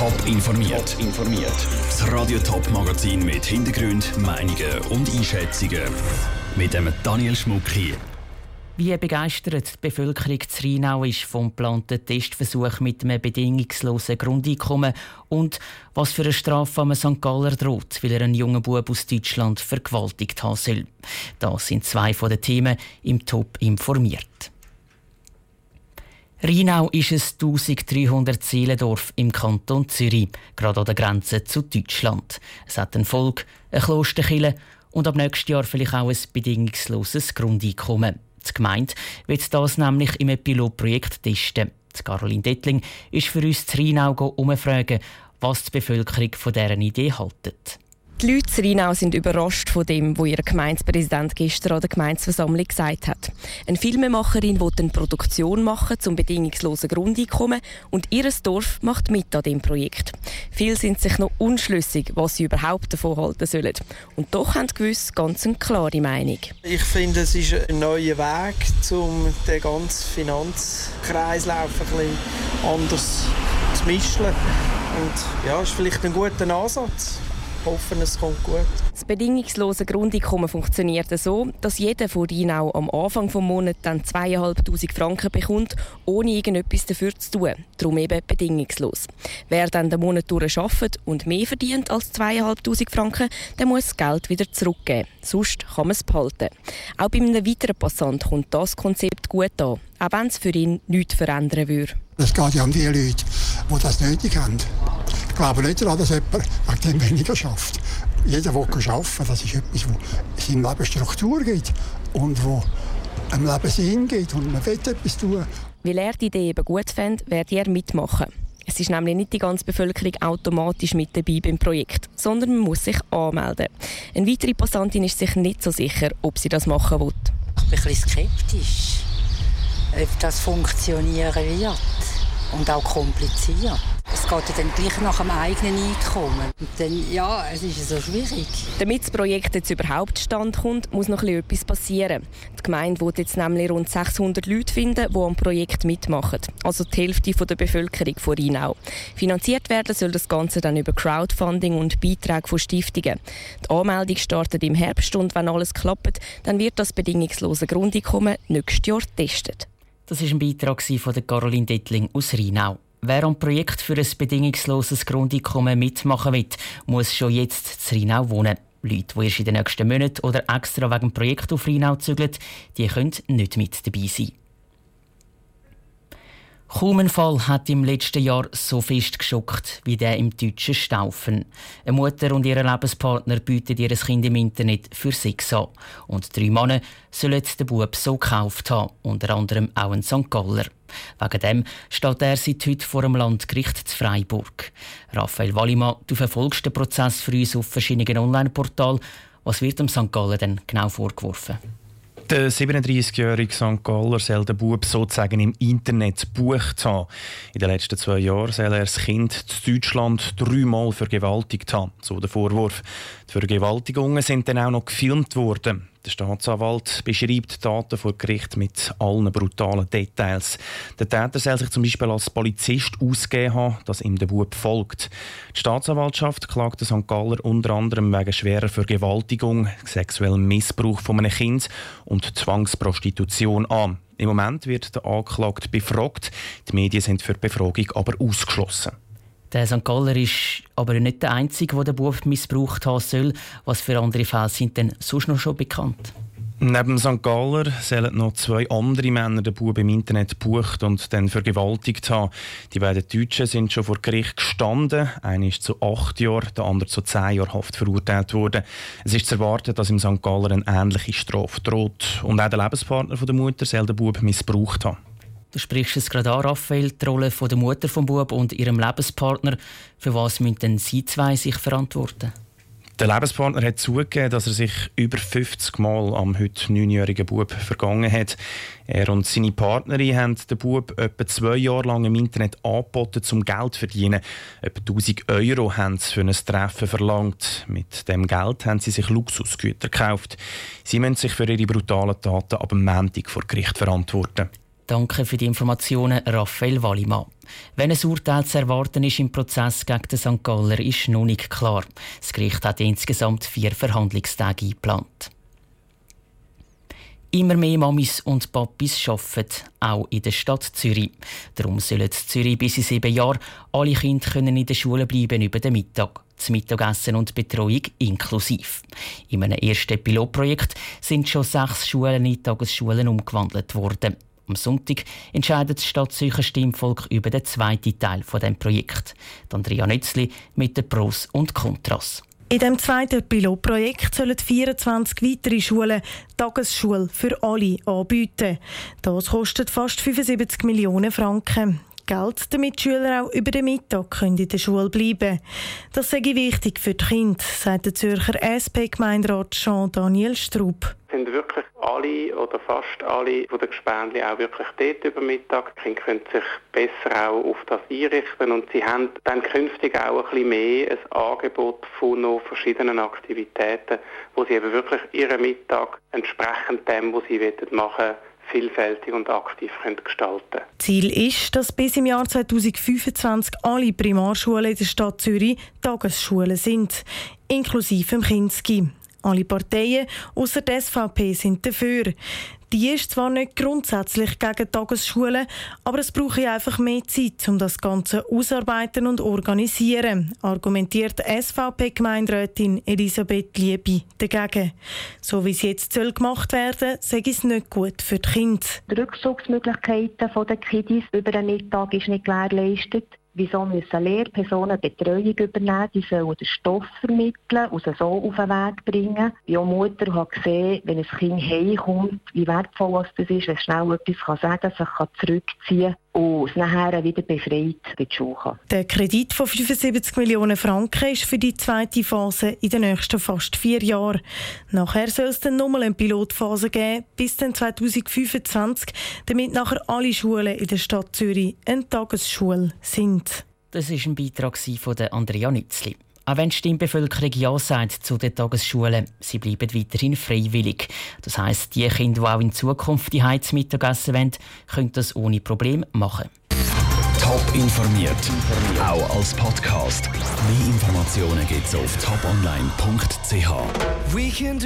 Top informiert. Top informiert. Das Radio Top Magazin mit Hintergrund, Meinungen und Einschätzungen mit dem Daniel Schmuck hier. Wie begeistert die Bevölkerung zu Rheinau ist vom geplanten Testversuch mit einem bedingungslosen Grundeinkommen und was für eine Strafe am St. Galler droht, weil er einen jungen Bub aus Deutschland vergewaltigt haben soll. Das sind zwei von den Themen im Top informiert. Rheinau ist ein 1300 Seelendorf im Kanton Zürich, gerade an der Grenze zu Deutschland. Es hat ein Volk, eine Klosterkille und ab nächstes Jahr vielleicht auch ein bedingungsloses Grundeinkommen. Die Gemeinde wird das nämlich im Pilotprojekt testen. Die Caroline Dettling ist für uns zu Rheinau umfragen, was die Bevölkerung von dieser Idee haltet. Die Leute in Rheinau sind überrascht von dem, was ihr Gemeindepräsident gestern an der Gemeindeversammlung gesagt hat. Eine Filmemacherin will eine Produktion machen zum bedingungslosen Grundeinkommen und ihr Dorf macht mit an dem Projekt. Viele sind sich noch unschlüssig, was sie überhaupt davon halten sollen. Und doch haben gewiss ganz eine klare Meinung. Ich finde, es ist ein neuer Weg, um den ganzen Finanzkreislauf ein bisschen anders zu mischen. Und ja, ist vielleicht ein guter Ansatz hoffen, es kommt gut. Das bedingungslose Grundeinkommen funktioniert so, dass jeder von Rheinau am Anfang des Monats dann 2'500 Franken bekommt, ohne irgendetwas dafür zu tun. Darum eben bedingungslos. Wer dann den Monat durch arbeitet und mehr verdient als 2'500 Franken, der muss das Geld wieder zurückgeben. Sonst kann man es behalten. Auch bei einem weiteren Passant kommt das Konzept gut an, auch wenn es für ihn nichts verändern würde. Es geht ja um die Leute, die das nötig haben glaube nicht daran, dass jemand wegen dem weniger schafft. Jeder, der arbeiten das ist etwas, das seinem Leben Struktur gibt und wo einem Leben Sinn gibt und man will etwas tun. Weil er die Idee eben gut fände, werde er mitmachen. Es ist nämlich nicht die ganze Bevölkerung automatisch mit dabei beim Projekt, sondern man muss sich anmelden. Eine weitere Passantin ist sich nicht so sicher, ob sie das machen will. Ich bin ein bisschen skeptisch, ob das funktionieren wird und auch kompliziert. Geht ja dann gleich nach dem eigenen Einkommen. Und dann, ja, es ist so schwierig. Damit das Projekt jetzt überhaupt stand kommt, muss noch etwas passieren. Die Gemeinde will jetzt nämlich rund 600 Leute finden, die am Projekt mitmachen. Also die Hälfte der Bevölkerung von Rheinau. Finanziert werden soll das Ganze dann über Crowdfunding und Beiträge von Stiftungen. Die Anmeldung startet im Herbst und wenn alles klappt, dann wird das bedingungslose Grundeinkommen nächstes Jahr getestet. Das ist ein Beitrag von Caroline Dettling aus Rheinau. Wer am Projekt für ein bedingungsloses Grundeinkommen mitmachen will, muss schon jetzt zu Rheinau wohnen. Leute, die erst in den nächsten Monaten oder extra wegen dem Projekt auf Rheinau zügeln, die können nicht mit dabei sein. Kaum ein Fall hat im letzten Jahr so fest geschockt wie der im deutschen Staufen. Eine Mutter und ihr Lebenspartner bieten ihr Kind im Internet für Sex an. Und drei Männer sollen den Bub so gekauft haben, unter anderem auch ein St. Galler. Wegen dem steht er seit heute vor dem Landgericht zu Freiburg. Raphael Wallimann, du verfolgst den Prozess für uns auf verschiedenen Online-Portalen. Was wird dem St. Galler denn genau vorgeworfen? Der 37-jährige St. Galler soll den Bub sozusagen im Internet gebucht haben. In den letzten zwei Jahren soll er das Kind zu Deutschland dreimal vergewaltigt haben. So der Vorwurf. Die Vergewaltigungen sind dann auch noch gefilmt worden. Der Staatsanwalt beschreibt die Daten vor Gericht mit allen brutalen Details. Der Täter soll sich zum Beispiel als Polizist ausgegeben haben, dass ihm der Bub folgt. Die Staatsanwaltschaft klagt St. Galler unter anderem wegen schwerer Vergewaltigung, sexuellem Missbrauch von einem Kind und Zwangsprostitution an. Im Moment wird der Anklagte befragt. Die Medien sind für die Befragung aber ausgeschlossen. Der St. Galler ist aber nicht der Einzige, der den Bub missbraucht haben soll. Was für andere Fälle sind denn sonst noch schon bekannt? Neben St. Galler sollen noch zwei andere Männer den Bub im Internet gebucht und dann vergewaltigt haben. Die beiden Deutschen sind schon vor Gericht gestanden. Einer ist zu acht Jahren, der andere zu zehn Jahren Haft verurteilt worden. Es ist zu erwarten, dass im St. Galler eine ähnliche Strafe droht. Und auch der Lebenspartner der Mutter soll den Bub missbraucht haben. Du sprichst es gerade an, Raphael, die Rolle von der Mutter vom Bub und ihrem Lebenspartner. Für was müssen denn Sie zwei sich verantworten? Der Lebenspartner hat zugegeben, dass er sich über 50 Mal am heute neunjährigen Bub vergangen hat. Er und seine Partnerin haben den Bub etwa zwei Jahre lang im Internet angeboten, um Geld zu verdienen. Etwa 1000 Euro haben sie für ein Treffen verlangt. Mit dem Geld haben sie sich Luxusgüter gekauft. Sie müssen sich für ihre brutalen Taten ab dem Montag vor Gericht verantworten. Danke für die Informationen, Raphael Wallimann. Wenn ein Urteil zu erwarten ist im Prozess gegen den St. Galler, ist noch nicht klar. Das Gericht hat insgesamt vier Verhandlungstage eingeplant. Immer mehr Mamis und Papis arbeiten, auch in der Stadt Zürich. Darum sollen in Zürich bis in sieben Jahren alle Kinder in der Schule bleiben über den Mittag. Das Mittagessen und Betreuung inklusiv. In einem ersten Pilotprojekt sind schon sechs Schulen in Tagesschulen umgewandelt worden. Am Sonntag entscheidet das Stadtzürcher Stimmvolk über den zweiten Teil von dem Projekt. Andrea Nützli mit den Pros und Kontras. In dem zweiten Pilotprojekt sollen 24 weitere Schulen Tagesschule für alle anbieten. Das kostet fast 75 Millionen Franken. Geld, damit die Schüler auch über den Mittag in der Schule bleiben können. Das sei wichtig für die Kinder, sagt der Zürcher SP-Gemeinderat Jean-Daniel Strub sind wirklich alle oder fast alle von den Gespendli auch wirklich dort über Mittag. Die Kinder können sich besser auch auf das einrichten und sie haben dann künftig auch ein bisschen mehr ein Angebot von noch verschiedenen Aktivitäten, wo sie eben wirklich ihren Mittag entsprechend dem, was sie machen wollen, vielfältig und aktiv können gestalten Ziel ist, dass bis im Jahr 2025 alle Primarschulen in der Stadt Zürich Tagesschulen sind, inklusive dem Kinski. Alle Parteien außer der SVP sind dafür. Die ist zwar nicht grundsätzlich gegen Tagesschulen, aber es brauche einfach mehr Zeit, um das Ganze ausarbeiten und organisieren, argumentiert SVP-Gemeinderätin Elisabeth Liebe dagegen. So wie es jetzt soll gemacht werden soll, sei es nicht gut für die Kinder. Die Rückzugsmöglichkeiten der Kiddies über den Mittag ist nicht gewährleistet. Wieso müssen Lehrpersonen Betreuung übernehmen? Die sollen den Stoff vermitteln und so auf den Weg bringen. Ich als Mutter habe gesehen, wenn ein Kind heimkommt, wie wertvoll das ist, wenn es schnell etwas sagen kann, sich zurückziehen kann und es nachher wieder befreit in die Schule kann. Der Kredit von 75 Millionen Franken ist für die zweite Phase in den nächsten fast vier Jahren. Nachher soll es dann nochmal eine Pilotphase geben, bis dann 2025, damit nachher alle Schulen in der Stadt Zürich eine Tagesschule sind. Das ist ein Beitrag von Andrea Nützli. Auch wenn die Stimmbevölkerung Ja sagt zu den Tagesschulen, sie bleiben weiterhin freiwillig. Das heisst, die Kinder, die auch in Zukunft die Heizmittagessen wollen, können das ohne Problem machen. Top informiert, auch als Podcast. Mehr Informationen gibt es auf toponline.ch.